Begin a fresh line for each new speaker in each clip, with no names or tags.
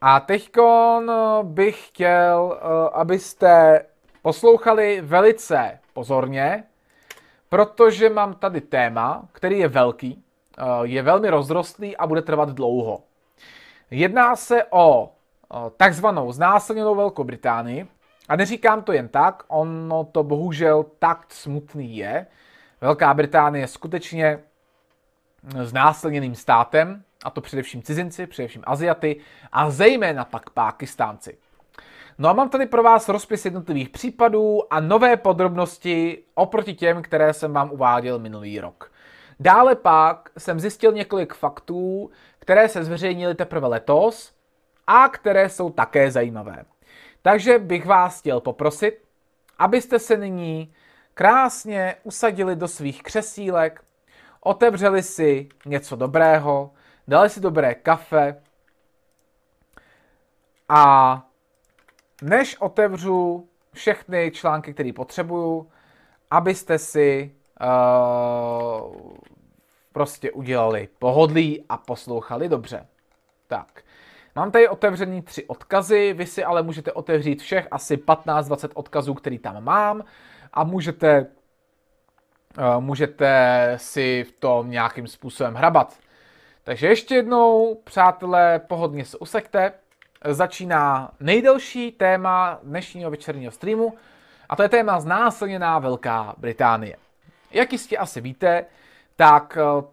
A teď bych chtěl, eh, abyste poslouchali velice pozorně, protože mám tady téma, který je velký, eh, je velmi rozrostlý a bude trvat dlouho. Jedná se o takzvanou znásilněnou Velkou Británii. A neříkám to jen tak, ono to bohužel tak smutný je. Velká Británie je skutečně znásilněným státem, a to především cizinci, především Aziaty a zejména pak Pákistánci. No a mám tady pro vás rozpis jednotlivých případů a nové podrobnosti oproti těm, které jsem vám uváděl minulý rok. Dále pak jsem zjistil několik faktů, které se zveřejnily teprve letos a které jsou také zajímavé. Takže bych vás chtěl poprosit, abyste se nyní krásně usadili do svých křesílek, otevřeli si něco dobrého, dali si dobré kafe a než otevřu všechny články, které potřebuju, abyste si uh, prostě udělali pohodlí a poslouchali dobře. Tak, mám tady otevřený tři odkazy, vy si ale můžete otevřít všech asi 15-20 odkazů, který tam mám a můžete, uh, můžete si v tom nějakým způsobem hrabat. Takže ještě jednou, přátelé, pohodně se usekte. Začíná nejdelší téma dnešního večerního streamu a to je téma znásilněná Velká Británie. Jak jistě asi víte, tak eh,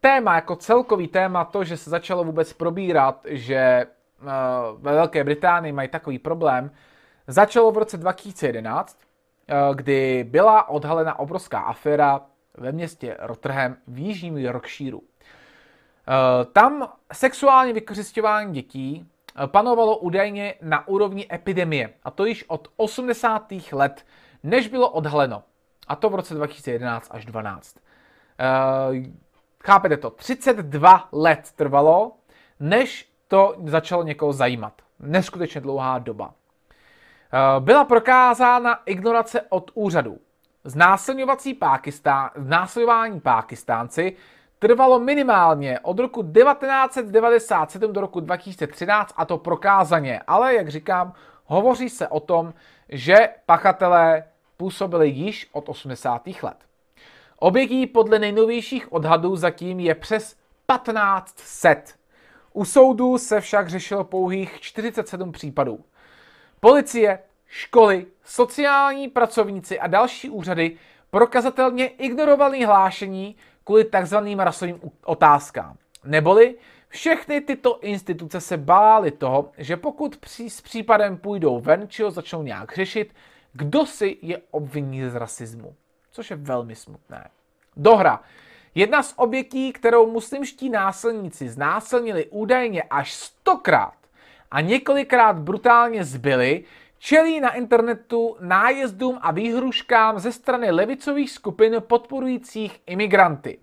téma jako celkový téma, to, že se začalo vůbec probírat, že eh, ve Velké Británii mají takový problém, začalo v roce 2011, eh, kdy byla odhalena obrovská aféra ve městě Rotherham v jižním Yorkshireu. Eh, tam sexuální vykořišťování dětí eh, panovalo údajně na úrovni epidemie, a to již od 80. let, než bylo odhaleno. A to v roce 2011 až 12. Eh, chápete to? 32 let trvalo, než to začalo někoho zajímat. Neskutečně dlouhá doba. Byla prokázána ignorace od úřadů. Znásilňovací Pákistán, znásilňování Pákistánci trvalo minimálně od roku 1997 do roku 2013 a to prokázaně. Ale jak říkám, hovoří se o tom, že pachatelé působili již od 80. let. Obětí podle nejnovějších odhadů zatím je přes 1500. U soudu se však řešilo pouhých 47 případů. Policie, školy, sociální pracovníci a další úřady prokazatelně ignorovali hlášení, kvůli takzvaným rasovým otázkám. Neboli všechny tyto instituce se bály toho, že pokud při, s případem půjdou ven, či ho začnou nějak řešit, kdo si je obviní z rasismu. Což je velmi smutné. Dohra. Jedna z obětí, kterou muslimští násilníci znásilnili údajně až stokrát a několikrát brutálně zbyli, čelí na internetu nájezdům a výhruškám ze strany levicových skupin podporujících imigranty.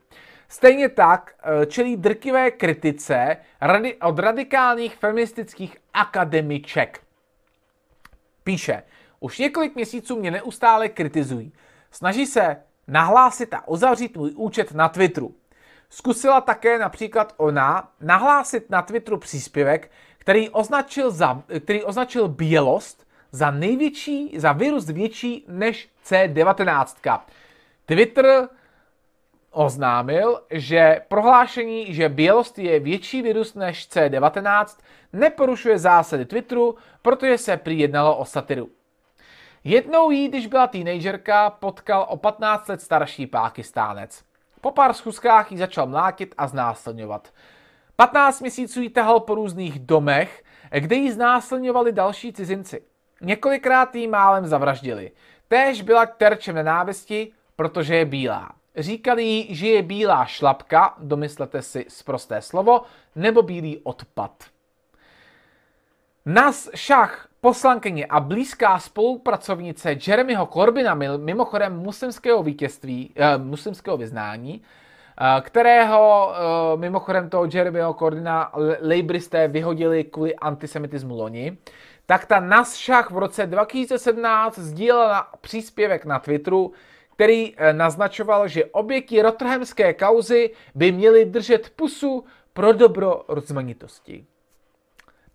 Stejně tak eh, čelí drtivé kritice od radikálních feministických akademiček. Píše, už několik měsíců mě neustále kritizují. Snaží se nahlásit a uzavřít můj účet na Twitteru. Zkusila také například ona nahlásit na Twitteru příspěvek, který označil, za, který označil bělost za největší, za virus větší než C19. Twitter oznámil, že prohlášení, že bělost je větší virus než C19, neporušuje zásady Twitteru, protože se prý jednalo o satiru. Jednou jí, když byla teenagerka, potkal o 15 let starší pákistánec. Po pár schůzkách ji začal mlátit a znásilňovat. 15 měsíců jí tahal po různých domech, kde ji znásilňovali další cizinci. Několikrát jí málem zavraždili. Též byla terčem nenávisti, protože je bílá. Říkali jí, že je bílá šlapka, domyslete si zprosté slovo, nebo bílý odpad. Nas Šach, poslankyně a blízká spolupracovnice Jeremyho Corbina, mimochodem muslimského vítězství, eh, muslimského vyznání, eh, kterého eh, mimochodem toho Jeremyho Corbina lejbristé vyhodili kvůli antisemitismu loni, tak ta Nasšach v roce 2017 sdílela příspěvek na Twitteru, který eh, naznačoval, že oběti Rotterhamské kauzy by měly držet pusu pro dobro rozmanitosti.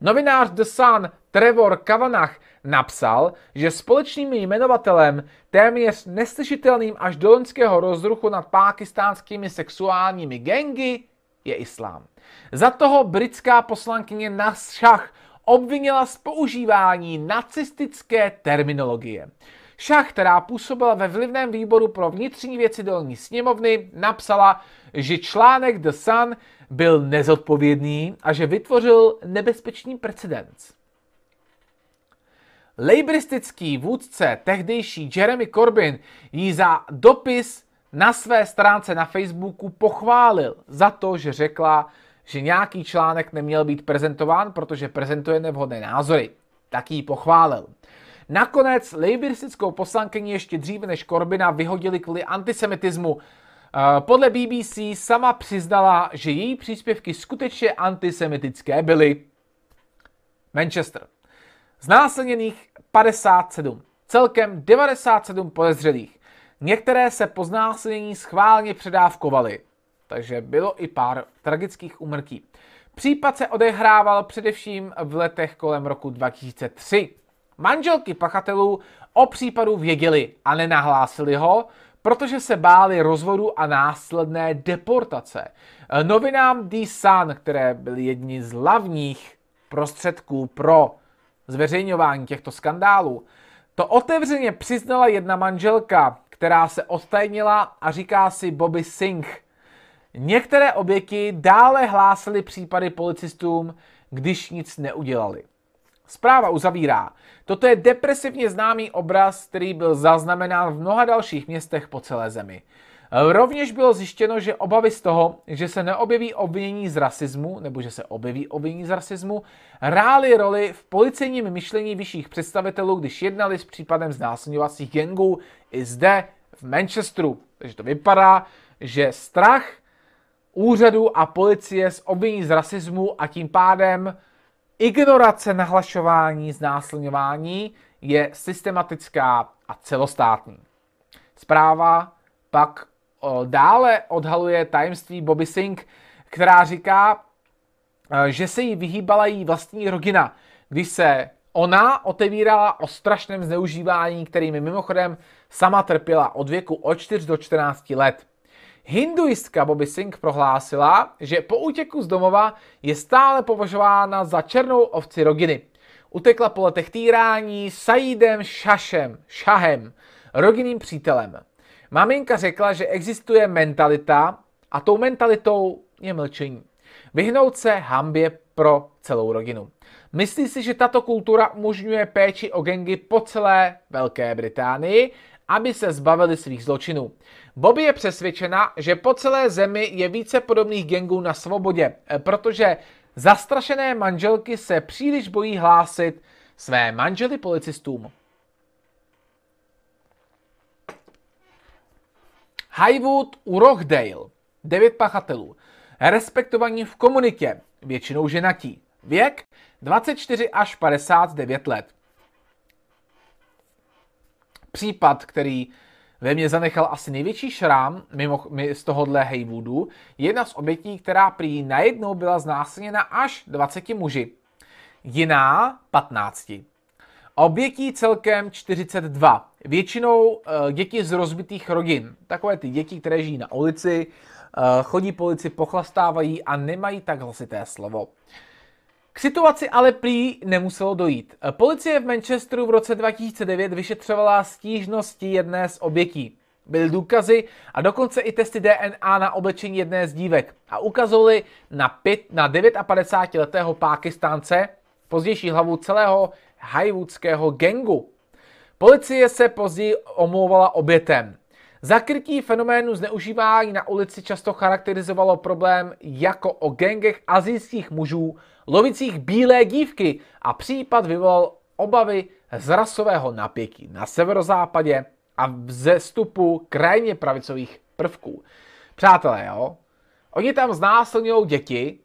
Novinář The Sun Trevor Kavanagh napsal, že společným jmenovatelem téměř neslyšitelným až do loňského rozruchu nad pákistánskými sexuálními gengy je islám. Za toho britská poslankyně na šach obvinila z používání nacistické terminologie. Šach, která působila ve vlivném výboru pro vnitřní věci dolní sněmovny, napsala, že článek The Sun byl nezodpovědný a že vytvořil nebezpečný precedens. Lejbristický vůdce, tehdejší Jeremy Corbyn, jí za dopis na své stránce na Facebooku pochválil za to, že řekla, že nějaký článek neměl být prezentován, protože prezentuje nevhodné názory. Tak ji pochválil. Nakonec lejbristickou poslankyni ještě dříve než Corbina vyhodili kvůli antisemitismu. Eh, podle BBC sama přiznala, že její příspěvky skutečně antisemitické byly. Manchester. Znásilněných 57. Celkem 97 podezřelých. Některé se po znásilnění schválně předávkovaly, takže bylo i pár tragických umrtí. Případ se odehrával především v letech kolem roku 2003. Manželky pachatelů o případu věděli a nenahlásili ho, protože se báli rozvodu a následné deportace. Novinám The Sun, které byly jedni z hlavních prostředků pro zveřejňování těchto skandálů, to otevřeně přiznala jedna manželka, která se odtajnila a říká si Bobby Singh. Některé oběti dále hlásily případy policistům, když nic neudělali. Zpráva uzavírá. Toto je depresivně známý obraz, který byl zaznamenán v mnoha dalších městech po celé zemi. Rovněž bylo zjištěno, že obavy z toho, že se neobjeví obvinění z rasismu, nebo že se objeví obvinění z rasismu, hrály roli v policejním myšlení vyšších představitelů, když jednali s případem znásilňovacích gangů i zde v Manchesteru. Takže to vypadá, že strach úřadu a policie z obvinění z rasismu a tím pádem ignorace nahlašování znásilňování je systematická a celostátní. Zpráva pak dále odhaluje tajemství Bobby Singh, která říká, e, že se jí vyhýbala jí vlastní rodina, když se ona otevírala o strašném zneužívání, kterými mimochodem sama trpěla od věku od 4 do 14 let. Hinduistka Bobby Singh prohlásila, že po útěku z domova je stále považována za černou ovci rodiny. Utekla po letech týrání Saidem Šašem, Šahem, rodinným přítelem. Maminka řekla, že existuje mentalita a tou mentalitou je mlčení. Vyhnout se hambě pro celou rodinu. Myslí si, že tato kultura umožňuje péči o gengy po celé Velké Británii, aby se zbavili svých zločinů. Bobby je přesvědčena, že po celé zemi je více podobných gengů na svobodě, protože zastrašené manželky se příliš bojí hlásit své manžely policistům. Highwood u Rochdale. Devět pachatelů. Respektovaní v komunitě. Většinou ženatí. Věk 24 až 59 let. Případ, který ve mně zanechal asi největší šrám mimo, z tohohle Haywoodu, jedna z obětí, která prý najednou byla znásilněna až 20 muži. Jiná 15. Obětí celkem 42. Většinou uh, děti z rozbitých rodin. Takové ty děti, které žijí na ulici, uh, chodí po ulici, pochlastávají a nemají tak hlasité slovo. K situaci ale prý nemuselo dojít. Policie v Manchesteru v roce 2009 vyšetřovala stížnosti jedné z obětí. Byly důkazy a dokonce i testy DNA na oblečení jedné z dívek a ukazovali na, pět, na 59-letého Pákistánce, pozdější hlavu celého highwoodského gengu. Policie se později omlouvala obětem. Zakrytí fenoménu zneužívání na ulici často charakterizovalo problém jako o gengech azijských mužů, lovicích bílé dívky a případ vyvolal obavy z rasového napětí na severozápadě a vzestupu krajně pravicových prvků. Přátelé, jo, oni tam znásilňují děti,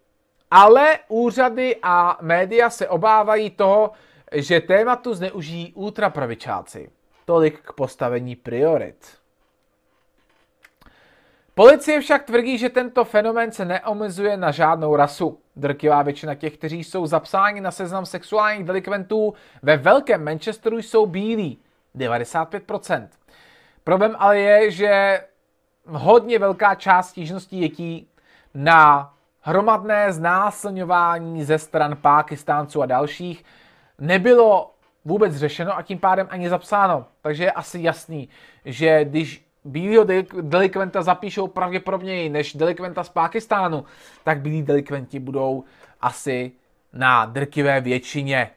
ale úřady a média se obávají toho, že tématu zneužijí ultrapravičáci. Tolik k postavení priorit. Policie však tvrdí, že tento fenomén se neomezuje na žádnou rasu. Drtivá většina těch, kteří jsou zapsáni na seznam sexuálních delikventů ve velkém Manchesteru jsou bílí. 95%. Problém ale je, že hodně velká část stížností dětí na hromadné znásilňování ze stran Pákistánců a dalších nebylo vůbec řešeno a tím pádem ani zapsáno. Takže je asi jasný, že když bílého delikventa zapíšou pravděpodobněji než delikventa z Pákistánu, tak bílí delikventi budou asi na drtivé většině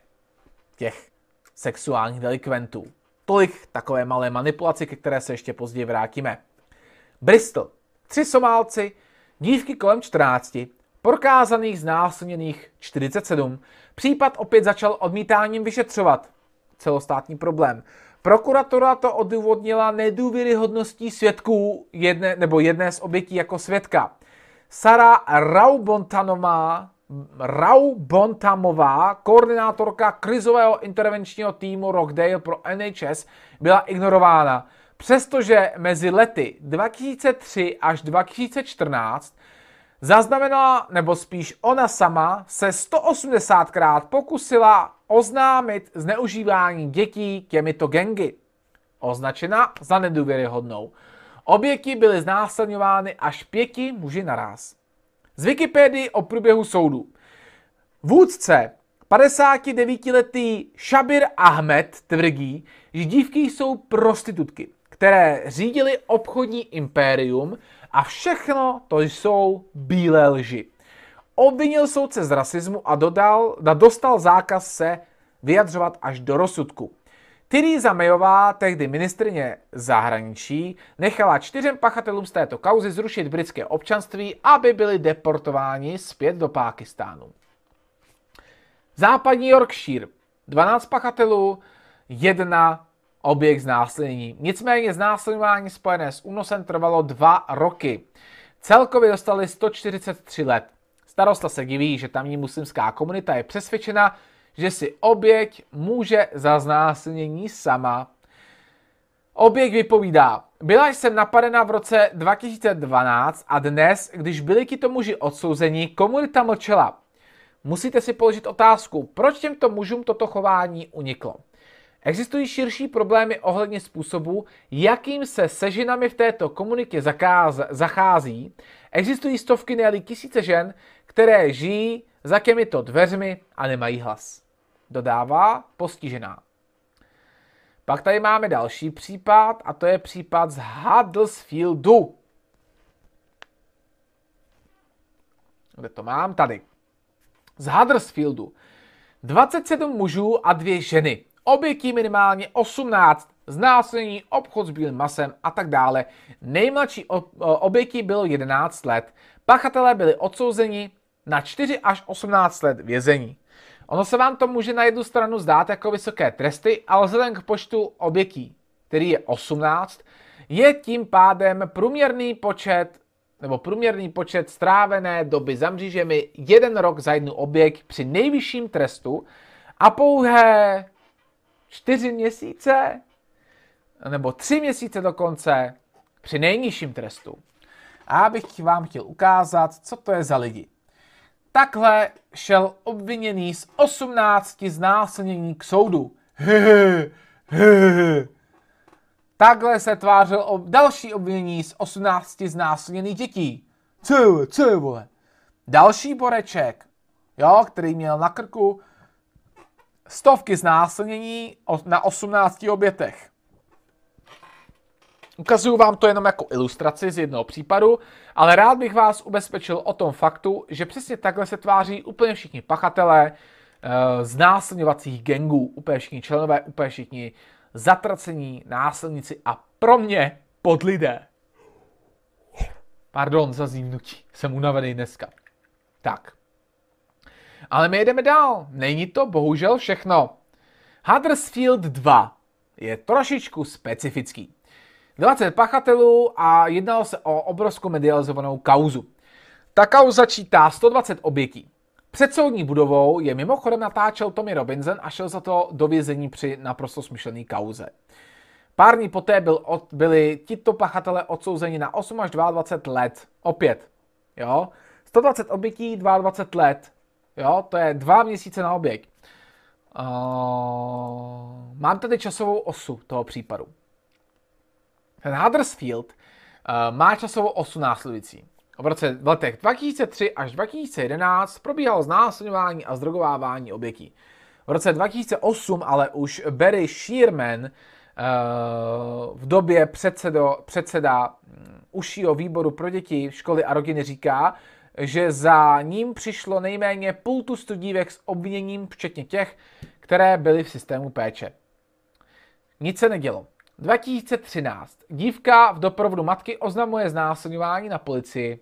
těch sexuálních delikventů. Tolik takové malé manipulaci, ke které se ještě později vrátíme. Bristol. Tři Somálci, dívky kolem 14, prokázaných znásilněných 47. Případ opět začal odmítáním vyšetřovat. Celostátní problém. Prokuratura to odůvodnila nedůvěryhodností svědků jedné, nebo jedné z obětí jako svědka. Sara Raubontanová, Raubontamová, koordinátorka krizového intervenčního týmu Rockdale pro NHS, byla ignorována, přestože mezi lety 2003 až 2014 zaznamenala, nebo spíš ona sama, se 180krát pokusila oznámit zneužívání dětí těmito gengy. Označena za nedůvěryhodnou. Oběti byly znásilňovány až pěti muži naraz. Z Wikipedii o průběhu soudu. Vůdce 59-letý Shabir Ahmed tvrdí, že dívky jsou prostitutky, které řídily obchodní impérium a všechno to jsou bílé lži. Obvinil soudce z rasismu a dodal, da dostal zákaz se vyjadřovat až do rozsudku. Theresa Mayová, tehdy ministrině zahraničí, nechala čtyřem pachatelům z této kauzy zrušit britské občanství, aby byli deportováni zpět do Pákistánu. Západní Yorkshire. 12 pachatelů, jedna objekt znásilnění. Nicméně znásilňování spojené s únosem trvalo dva roky. Celkově dostali 143 let. Starosta se diví, že tamní muslimská komunita je přesvědčena, že si oběť může za znásilnění sama. Oběť vypovídá, byla jsem napadena v roce 2012 a dnes, když byli ti to muži odsouzení, komunita mlčela. Musíte si položit otázku, proč těmto mužům toto chování uniklo. Existují širší problémy ohledně způsobu, jakým se seženami v této komunitě zachází. Existují stovky, ne tisíce žen, které žijí za těmito dveřmi a nemají hlas. Dodává postižená. Pak tady máme další případ a to je případ z Huddersfieldu. Kde to mám? Tady. Z Huddersfieldu. 27 mužů a dvě ženy obětí minimálně 18, znásilnění, obchod s bílým masem a tak dále. Nejmladší obětí bylo 11 let. Pachatelé byli odsouzeni na 4 až 18 let vězení. Ono se vám to může na jednu stranu zdát jako vysoké tresty, ale vzhledem k počtu obětí, který je 18, je tím pádem průměrný počet nebo průměrný počet strávené doby za mřížemi jeden rok za jednu oběť při nejvyšším trestu a pouhé čtyři měsíce nebo tři měsíce dokonce při nejnižším trestu. A já bych vám chtěl ukázat, co to je za lidi. Takhle šel obviněný z 18 znásilnění k soudu. Takhle se tvářil ob další obvinění z 18 znásilněných dětí. Co, co, vole? Další boreček, jo, který měl na krku stovky znásilnění na 18 obětech. Ukazuju vám to jenom jako ilustraci z jednoho případu, ale rád bych vás ubezpečil o tom faktu, že přesně takhle se tváří úplně všichni pachatelé e, znásilňovacích gangů, úplně všichni členové, úplně všichni zatracení násilníci a pro mě podlidé. Pardon za zívnutí, jsem unavený dneska. Tak. Ale my jedeme dál. Není to bohužel všechno. Huddersfield 2 je trošičku specifický. 20 pachatelů a jednalo se o obrovskou medializovanou kauzu. Ta kauza čítá 120 obětí. Před soudní budovou je mimochodem natáčel Tommy Robinson a šel za to do vězení při naprosto smyšlený kauze. Pár dní poté byl od, byli tito pachatele odsouzeni na 8 až 22 let. Opět. Jo? 120 obětí, 22 let. Jo? To je dva měsíce na oběť. Uh, mám tady časovou osu toho případu. Ten Huddersfield uh, má časovou osu následující. V roce v letech 2003 až 2011 probíhalo znásilňování a zdrogovávání obětí. V roce 2008 ale už Barry Shearman uh, v době předsedo, předseda mm, užšího výboru pro děti, školy a rodiny říká, že za ním přišlo nejméně půl tu studívek s obviněním, včetně těch, které byly v systému péče. Nic se nedělo. 2013. Dívka v doprovodu matky oznamuje znásilňování na policii.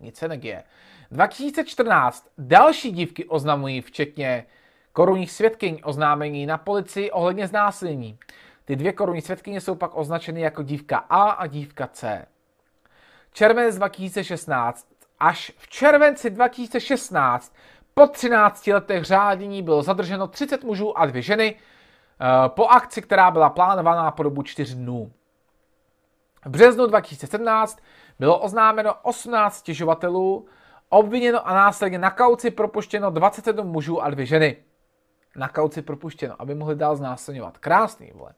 Nic se neděje. 2014. Další dívky oznamují, včetně korunních svědkyň, oznámení na policii ohledně znásilnění. Ty dvě korunní svědkyně jsou pak označeny jako dívka A a dívka C. Červenec 2016 až v červenci 2016 po 13 letech řádění bylo zadrženo 30 mužů a dvě ženy eh, po akci, která byla plánovaná po dobu 4 dnů. V březnu 2017 bylo oznámeno 18 stěžovatelů, obviněno a následně na kauci propuštěno 27 mužů a dvě ženy. Na kauci propuštěno, aby mohli dál znásilňovat. Krásný, vole.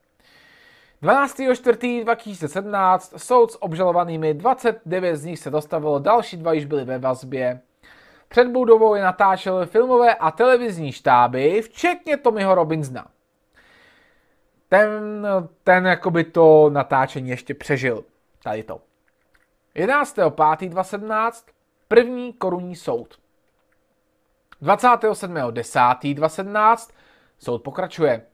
12.4.2017 soud s obžalovanými 29 z nich se dostavilo, další dva již byly ve vazbě. Před budovou je natáčel filmové a televizní štáby, včetně Tommyho Robinsona. Ten, ten jakoby to natáčení ještě přežil. Tady to. 11.5.2017 první korunní soud. 27.10.2017 soud pokračuje.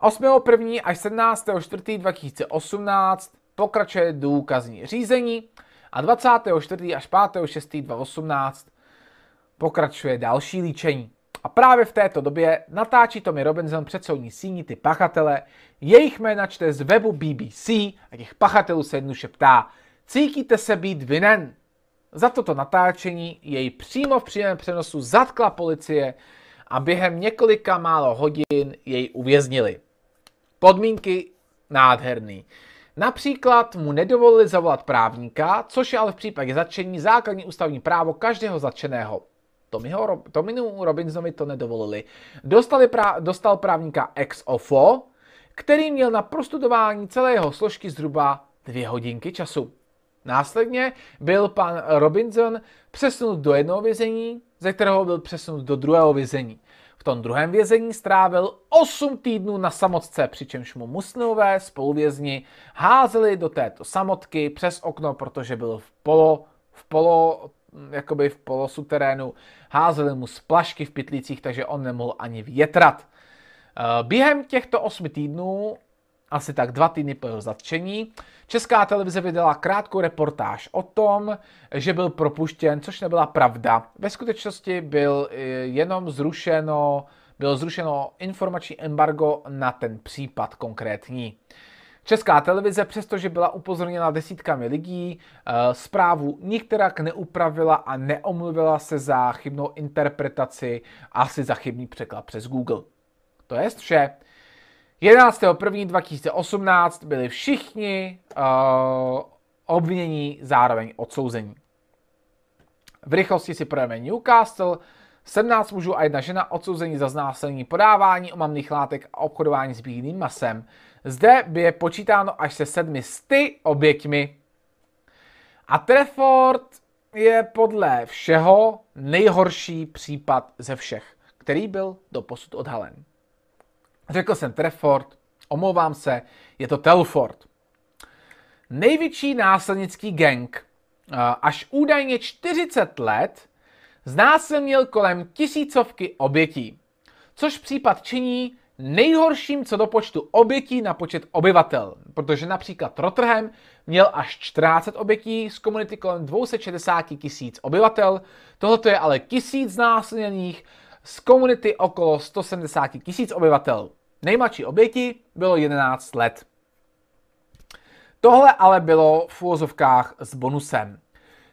8.1. až 17.4.2018 pokračuje důkazní řízení a 24. až 5.6.2018 pokračuje další líčení. A právě v této době natáčí Tommy Robinson před soudní síní ty pachatele, jejich jména čte z webu BBC a těch pachatelů se jednoduše ptá, cítíte se být vinen? Za toto natáčení jej přímo v přímém přenosu zatkla policie a během několika málo hodin jej uvěznili. Podmínky nádherný. Například mu nedovolili zavolat právníka, což je ale v případě zatčení základní ústavní právo každého zatčeného. Tommyho, Tommymu Robinsonovi to nedovolili. Dostali pra, dostal právníka ex ofo, který měl na prostudování celé jeho složky zhruba dvě hodinky času. Následně byl pan Robinson přesunut do jednoho vězení, ze kterého byl přesunut do druhého vězení. V tom druhém vězení strávil 8 týdnů na samotce, přičemž mu muslimové spoluvězni házeli do této samotky přes okno, protože byl v polo, v polo, jakoby v polosuterénu, házeli mu splašky v pytlících, takže on nemohl ani větrat. Eh, během těchto 8 týdnů asi tak dva týdny po jeho zatčení. Česká televize vydala krátkou reportáž o tom, že byl propuštěn, což nebyla pravda. Ve skutečnosti byl eh, jenom zrušeno, bylo zrušeno informační embargo na ten případ konkrétní. Česká televize, přestože byla upozorněna desítkami lidí, eh, zprávu nikterak neupravila a neomluvila se za chybnou interpretaci, asi za chybný překlad přes Google. To je vše. 11.1.2018 byli všichni uh, obvinění zároveň odsouzení. V rychlosti si projeme Newcastle, 17 mužů a jedna žena odsouzení za znásilnění podávání omamných látek a obchodování s bílým masem. Zde by je počítáno až se sedmi sty oběťmi. A Trefford je podle všeho nejhorší případ ze všech, který byl doposud odhalen. Řekl jsem Trefford, omlouvám se, je to Telford. Největší násilnický gang, až údajně 40 let, znásilnil kolem tisícovky obětí, což případ činí nejhorším co do počtu obětí na počet obyvatel, protože například Rotterdam měl až 14 obětí z komunity kolem 260 tisíc obyvatel, tohoto je ale tisíc znásilněných z komunity okolo 170 tisíc obyvatel. Nejmladší oběti bylo 11 let. Tohle ale bylo v úvozovkách s bonusem.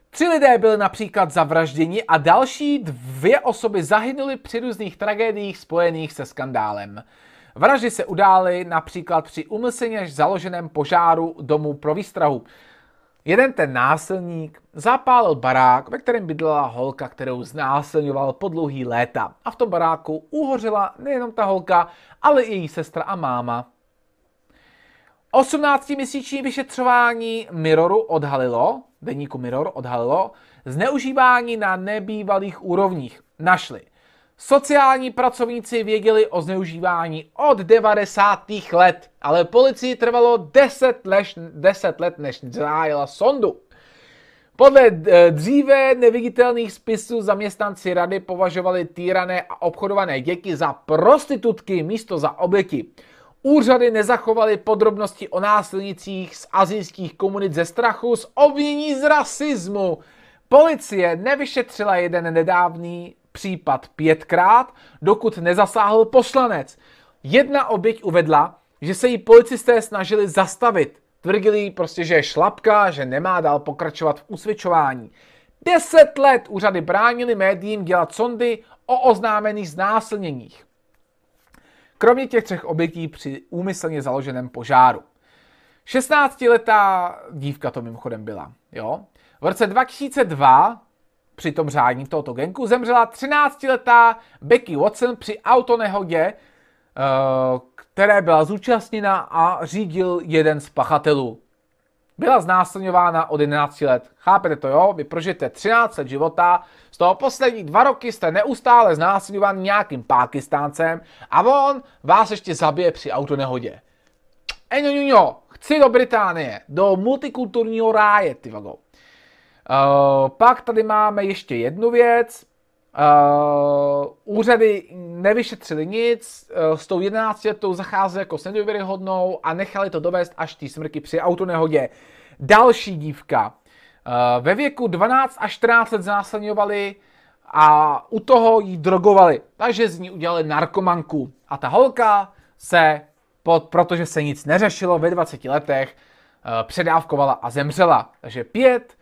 Tři lidé byli například zavražděni a další dvě osoby zahynuly při různých tragédiích spojených se skandálem. Vraždy se udály například při umyslně založeném požáru domu pro výstrahu. Jeden ten násilník zapálil barák, ve kterém bydlela holka, kterou znásilňoval po dlouhý léta. A v tom baráku uhořela nejenom ta holka, ale i její sestra a máma. 18-měsíční vyšetřování Mirroru odhalilo, deníku Mirror odhalilo, zneužívání na nebývalých úrovních. Našli. Sociální pracovníci věděli o zneužívání od 90. let, ale policii trvalo 10 let, 10 let než zahájila sondu. Podle eh, dříve neviditelných spisů zaměstnanci rady považovali týrané a obchodované děti za prostitutky místo za oběti. Úřady nezachovaly podrobnosti o násilnicích z azijských komunit ze strachu z obvinění z rasismu. Policie nevyšetřila jeden nedávný případ pětkrát, dokud nezasáhl poslanec. Jedna oběť uvedla, že se jí policisté snažili zastavit. Tvrdili prostě, že je šlapka, že nemá dál pokračovat v usvědčování. Deset let úřady bránili médiím dělat sondy o oznámených znásilněních. Kromě těch třech obětí při úmyslně založeném požáru. 16-letá dívka to mimochodem byla. Jo? V roce 2002 při tom řádní tohoto genku zemřela 13-letá Becky Watson při autonehodě, eh, které byla zúčastněna a řídil jeden z pachatelů. Byla znásilňována od 11 let. Chápete to, jo? Vy prožijete 13 let života, z toho poslední dva roky jste neustále znásilňován nějakým Pákistáncem a on vás ještě zabije při autonehodě. Eňo, chci do Británie, do multikulturního ráje, ty vago. Uh, pak tady máme ještě jednu věc. Uh, úřady nevyšetřili nic, uh, s tou 11 letou zacházeli jako s nedůvěryhodnou a nechali to dovést až té smrky při autonehodě. Další dívka. Uh, ve věku 12 až 14 let znásilňovali a u toho jí drogovali. Takže z ní udělali narkomanku. A ta holka se, pod, protože se nic neřešilo ve 20 letech, předávkovala a zemřela. Takže pět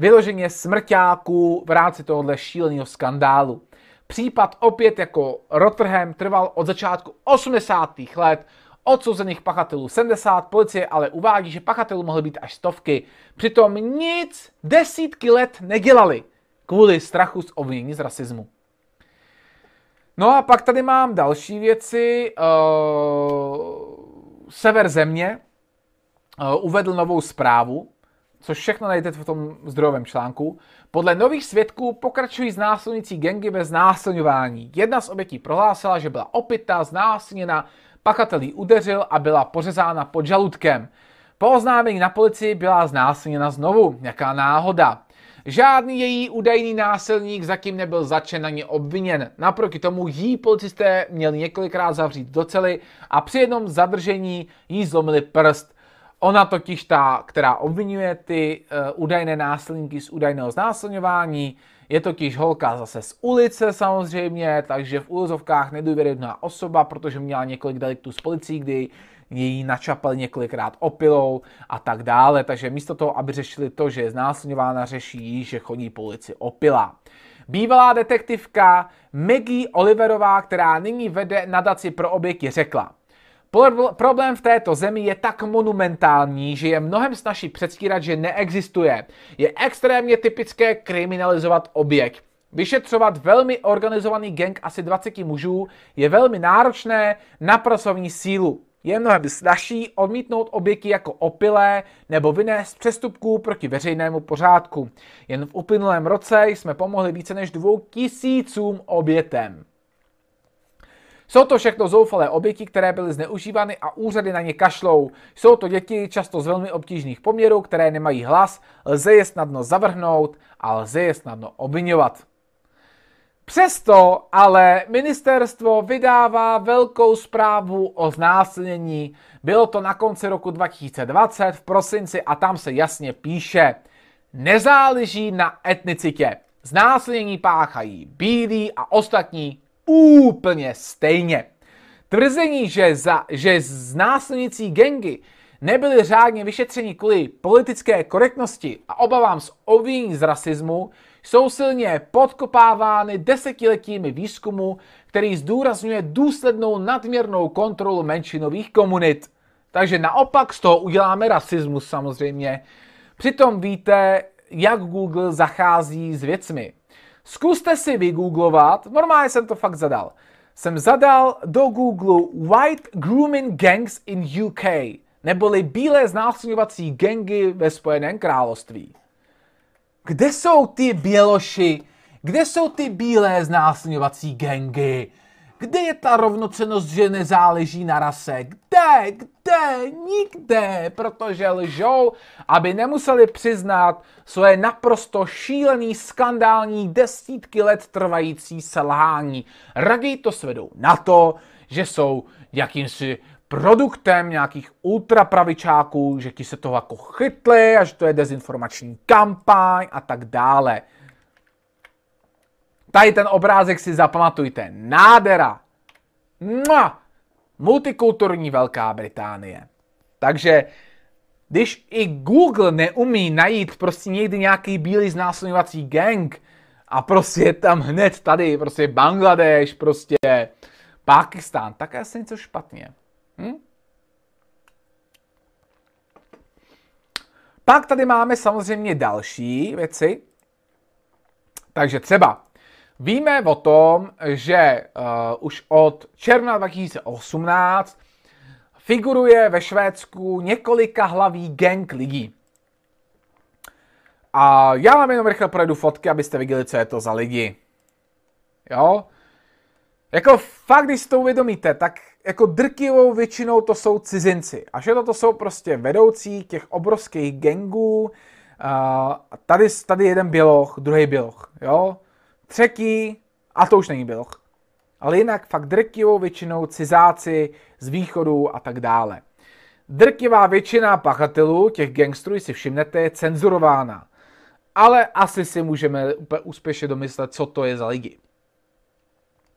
vyloženě smrťáků v rámci tohohle šíleného skandálu. Případ opět jako Rotterdam trval od začátku 80. let, odsouzených pachatelů 70, policie ale uvádí, že pachatelů mohly být až stovky. Přitom nic desítky let nedělali kvůli strachu z obvinění z rasismu. No a pak tady mám další věci. Uh, sever země uh, uvedl novou zprávu, což všechno najdete v tom zdrojovém článku. Podle nových svědků pokračují znásilnící gengy bez znásilňování. Jedna z obětí prohlásila, že byla opita, znásilněna, pachatelí udeřil a byla pořezána pod žaludkem. Po oznámení na policii byla znásilněna znovu. Jaká náhoda. Žádný její údajný násilník zatím nebyl začen ani obviněn. Naproti tomu jí policisté měli několikrát zavřít do cely a při jednom zadržení jí zlomili prst. Ona totiž ta, která obvinuje ty uh, údajné násilníky z údajného znásilňování, je totiž holka zase z ulice samozřejmě, takže v úzovkách nedůvěryhodná osoba, protože měla několik deliktů s policií, kdy její načapali několikrát opilou a tak dále. Takže místo toho, aby řešili to, že je znásilňována, řeší jí, že chodí po ulici opila. Bývalá detektivka Maggie Oliverová, která nyní vede nadaci pro oběti, řekla, Problém v této zemi je tak monumentální, že je mnohem snažší předstírat, že neexistuje. Je extrémně typické kriminalizovat objekt. Vyšetřovat velmi organizovaný gang asi 20 mužů je velmi náročné na pracovní sílu. Je mnohem snažší odmítnout oběti jako opilé nebo vynést přestupků proti veřejnému pořádku. Jen v uplynulém roce jsme pomohli více než dvou tisícům obětem. Jsou to všechno zoufalé oběti, které byly zneužívány a úřady na ně kašlou. Jsou to děti často z velmi obtížných poměrů, které nemají hlas, lze je snadno zavrhnout a lze je snadno obvinovat. Přesto ale ministerstvo vydává velkou zprávu o znásilnění. Bylo to na konci roku 2020 v prosinci a tam se jasně píše, nezáleží na etnicitě. Znásilnění páchají bílí a ostatní úplně stejně. Tvrzení, že, za, že znásilnící gengy nebyli řádně vyšetřeni kvůli politické korektnosti a obavám z obvinění z rasismu, jsou silně podkopávány desetiletími výzkumu, který zdůrazňuje důslednou nadměrnou kontrolu menšinových komunit. Takže naopak z toho uděláme rasismus samozřejmě. Přitom víte, jak Google zachází s věcmi. Zkuste si vygooglovat, normálně jsem to fakt zadal. Jsem zadal do Google White Grooming Gangs in UK, neboli bílé znásilňovací gangy ve Spojeném království. Kde jsou ty běloši? Kde jsou ty bílé znásilňovací gangy? Kde je ta rovnocenost, že nezáleží na rase? Kde? Kde? Nikde, protože lžou, aby nemuseli přiznat svoje naprosto šílený, skandální, desítky let trvající selhání. Raději to svedou na to, že jsou jakýmsi produktem nějakých ultrapravičáků, že ti se toho jako chytli a že to je dezinformační kampaň a tak dále. Tady ten obrázek si zapamatujte. Nádera. Mua! Multikulturní Velká Británie. Takže když i Google neumí najít prostě někdy nějaký bílý znásilňovací gang a prostě je tam hned tady, prostě Bangladeš, prostě Pakistán, tak je asi něco špatně. Hm? Pak tady máme samozřejmě další věci. Takže třeba Víme o tom, že uh, už od června 2018 figuruje ve Švédsku několika hlaví gang lidí. A já vám jenom rychle projdu fotky, abyste viděli, co je to za lidi. Jo? Jako fakt, když si to uvědomíte, tak jako drtivou většinou to jsou cizinci. A že to jsou prostě vedoucí těch obrovských gangů. Uh, tady, tady jeden běloch, druhý běloch, jo? Třetí, a to už není Bilch. Ale jinak fakt drtivou většinou cizáci z východu a tak dále. Drtivá většina pachatelů, těch gangstrů, si všimnete, je cenzurována. Ale asi si můžeme úplně úspěšně domyslet, co to je za lidi.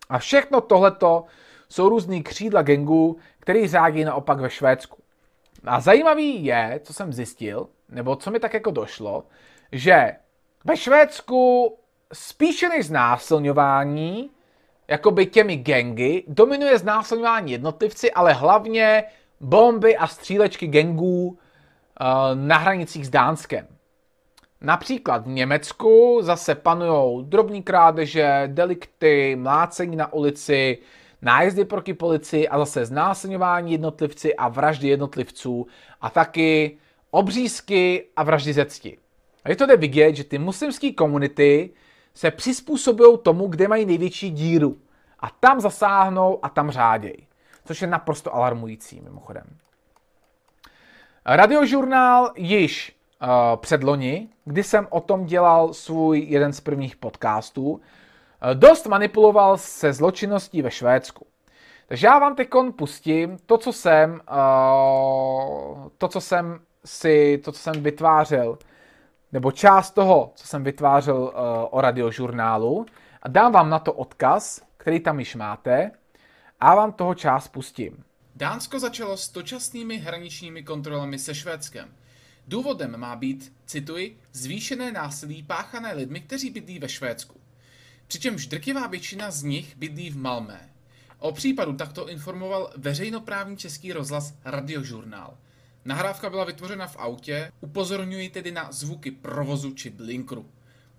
A všechno tohleto jsou různý křídla gangů, který řádí naopak ve Švédsku. A zajímavý je, co jsem zjistil, nebo co mi tak jako došlo, že ve Švédsku spíše než znásilňování, jakoby těmi gengy, dominuje znásilňování jednotlivci, ale hlavně bomby a střílečky gengů uh, na hranicích s Dánskem. Například v Německu zase panují drobní krádeže, delikty, mlácení na ulici, nájezdy proti policii a zase znásilňování jednotlivci a vraždy jednotlivců a taky obřízky a vraždy ze cti. A je to jde vidět, že ty muslimské komunity se přizpůsobují tomu, kde mají největší díru. A tam zasáhnou a tam řáděj. Což je naprosto alarmující, mimochodem. Radiožurnál již uh, předloni, kdy jsem o tom dělal svůj jeden z prvních podcastů, uh, dost manipuloval se zločinností ve Švédsku. Takže já vám teď pustím to, co jsem, uh, to, co jsem si, to, co jsem vytvářel nebo část toho, co jsem vytvářel uh, o radiožurnálu a dám vám na to odkaz, který tam již máte a vám toho část pustím.
Dánsko začalo s dočasnými hraničními kontrolami se Švédskem. Důvodem má být, cituji, zvýšené násilí páchané lidmi, kteří bydlí ve Švédsku. Přičemž drtivá většina z nich bydlí v Malmé. O případu takto informoval veřejnoprávní český rozhlas Radiožurnál. Nahrávka byla vytvořena v autě, upozorňuji tedy na zvuky provozu či blinkru.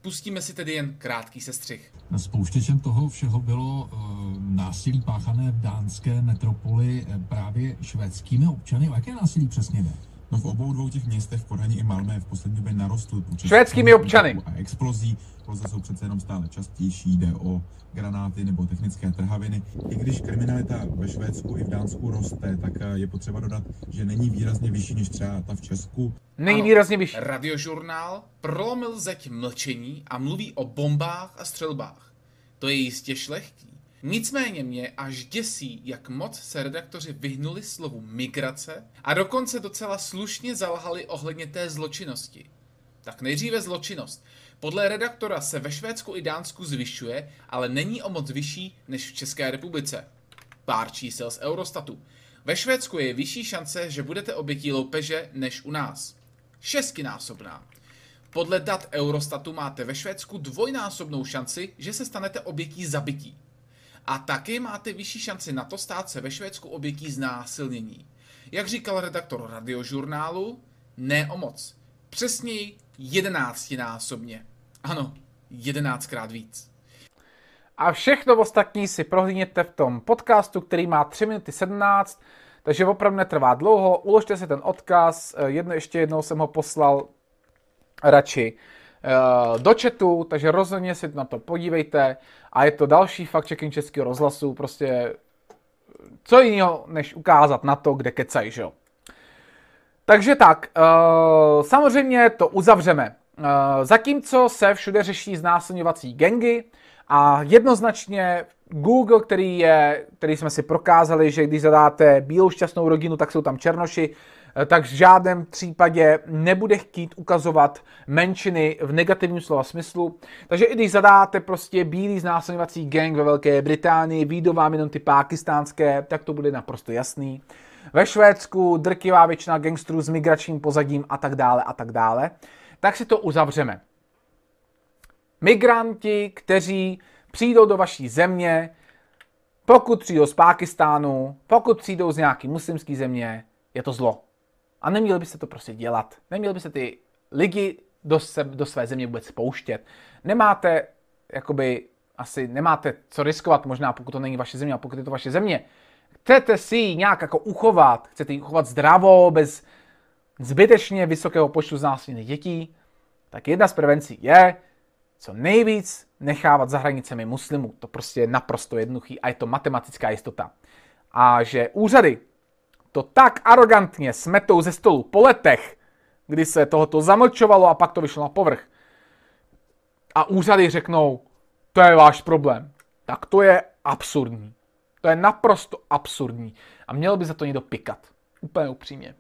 Pustíme si tedy jen krátký sestřih.
Spouštěčem toho všeho bylo uh, násilí páchané v dánské metropoli eh, právě švédskými občany. O jaké násilí přesně jde?
No v obou dvou těch městech, v Kodani i Malmé, v poslední době narostl
počet švédskými občany
a explozí. Exploze jsou přece jenom stále častější, jde o granáty nebo technické trhaviny. I když kriminalita ve Švédsku i v Dánsku roste, tak eh, je potřeba dodat, že není výrazně vyšší než třeba ta v Česku.
Není výrazně vyšší.
Radiožurnál prolomil zeď mlčení a mluví o bombách a střelbách. To je jistě šlechtí. Nicméně mě až děsí, jak moc se redaktoři vyhnuli slovu migrace a dokonce docela slušně zalhali ohledně té zločinnosti. Tak nejdříve zločinnost. Podle redaktora se ve Švédsku i Dánsku zvyšuje, ale není o moc vyšší než v České republice. Pár čísel z Eurostatu. Ve Švédsku je vyšší šance, že budete obětí loupeže než u nás. Šestinásobná. Podle dat Eurostatu máte ve Švédsku dvojnásobnou šanci, že se stanete obětí zabití. A taky máte vyšší šanci na to stát se ve Švédsku obětí znásilnění. Jak říkal redaktor radiožurnálu, ne o moc. Přesněji jedenáctinásobně. Ano, jedenáctkrát víc.
A všechno ostatní si prohlídněte v tom podcastu, který má 3 minuty 17, takže opravdu netrvá dlouho. Uložte si ten odkaz, jedno, ještě jednou jsem ho poslal radši do chatu, takže rozhodně si na to podívejte. A je to další fakt checking českého rozhlasu, prostě co jiného, než ukázat na to, kde kecají, že jo. Takže tak, uh, samozřejmě to uzavřeme. Uh, zatímco se všude řeší znásilňovací gengy a jednoznačně Google, který, je, který jsme si prokázali, že když zadáte bílou šťastnou rodinu, tak jsou tam černoši, tak v žádném případě nebude chtít ukazovat menšiny v negativním slova smyslu. Takže i když zadáte prostě bílý znásilňovací gang ve Velké Británii, výjdou vám jenom ty pákistánské, tak to bude naprosto jasný. Ve Švédsku drtivá většina gangstrů s migračním pozadím a tak dále a tak dále. Tak si to uzavřeme. Migranti, kteří přijdou do vaší země, pokud přijdou z Pákistánu, pokud přijdou z nějaké muslimské země, je to zlo. A neměli byste to prostě dělat. Neměli byste ty lidi do, se, do své země vůbec pouštět. Nemáte, jakoby, asi nemáte co riskovat, možná pokud to není vaše země, a pokud je to vaše země. Chcete si ji nějak jako uchovat, chcete ji uchovat zdravo, bez zbytečně vysokého počtu znásilněných dětí, tak jedna z prevencí je co nejvíc nechávat za hranicemi muslimů. To prostě je naprosto jednoduchý a je to matematická jistota. A že úřady to tak arrogantně smetou ze stolu po letech, kdy se tohoto zamlčovalo a pak to vyšlo na povrch. A úřady řeknou, to je váš problém. Tak to je absurdní. To je naprosto absurdní. A mělo by za to někdo pikat. Úplně upřímně.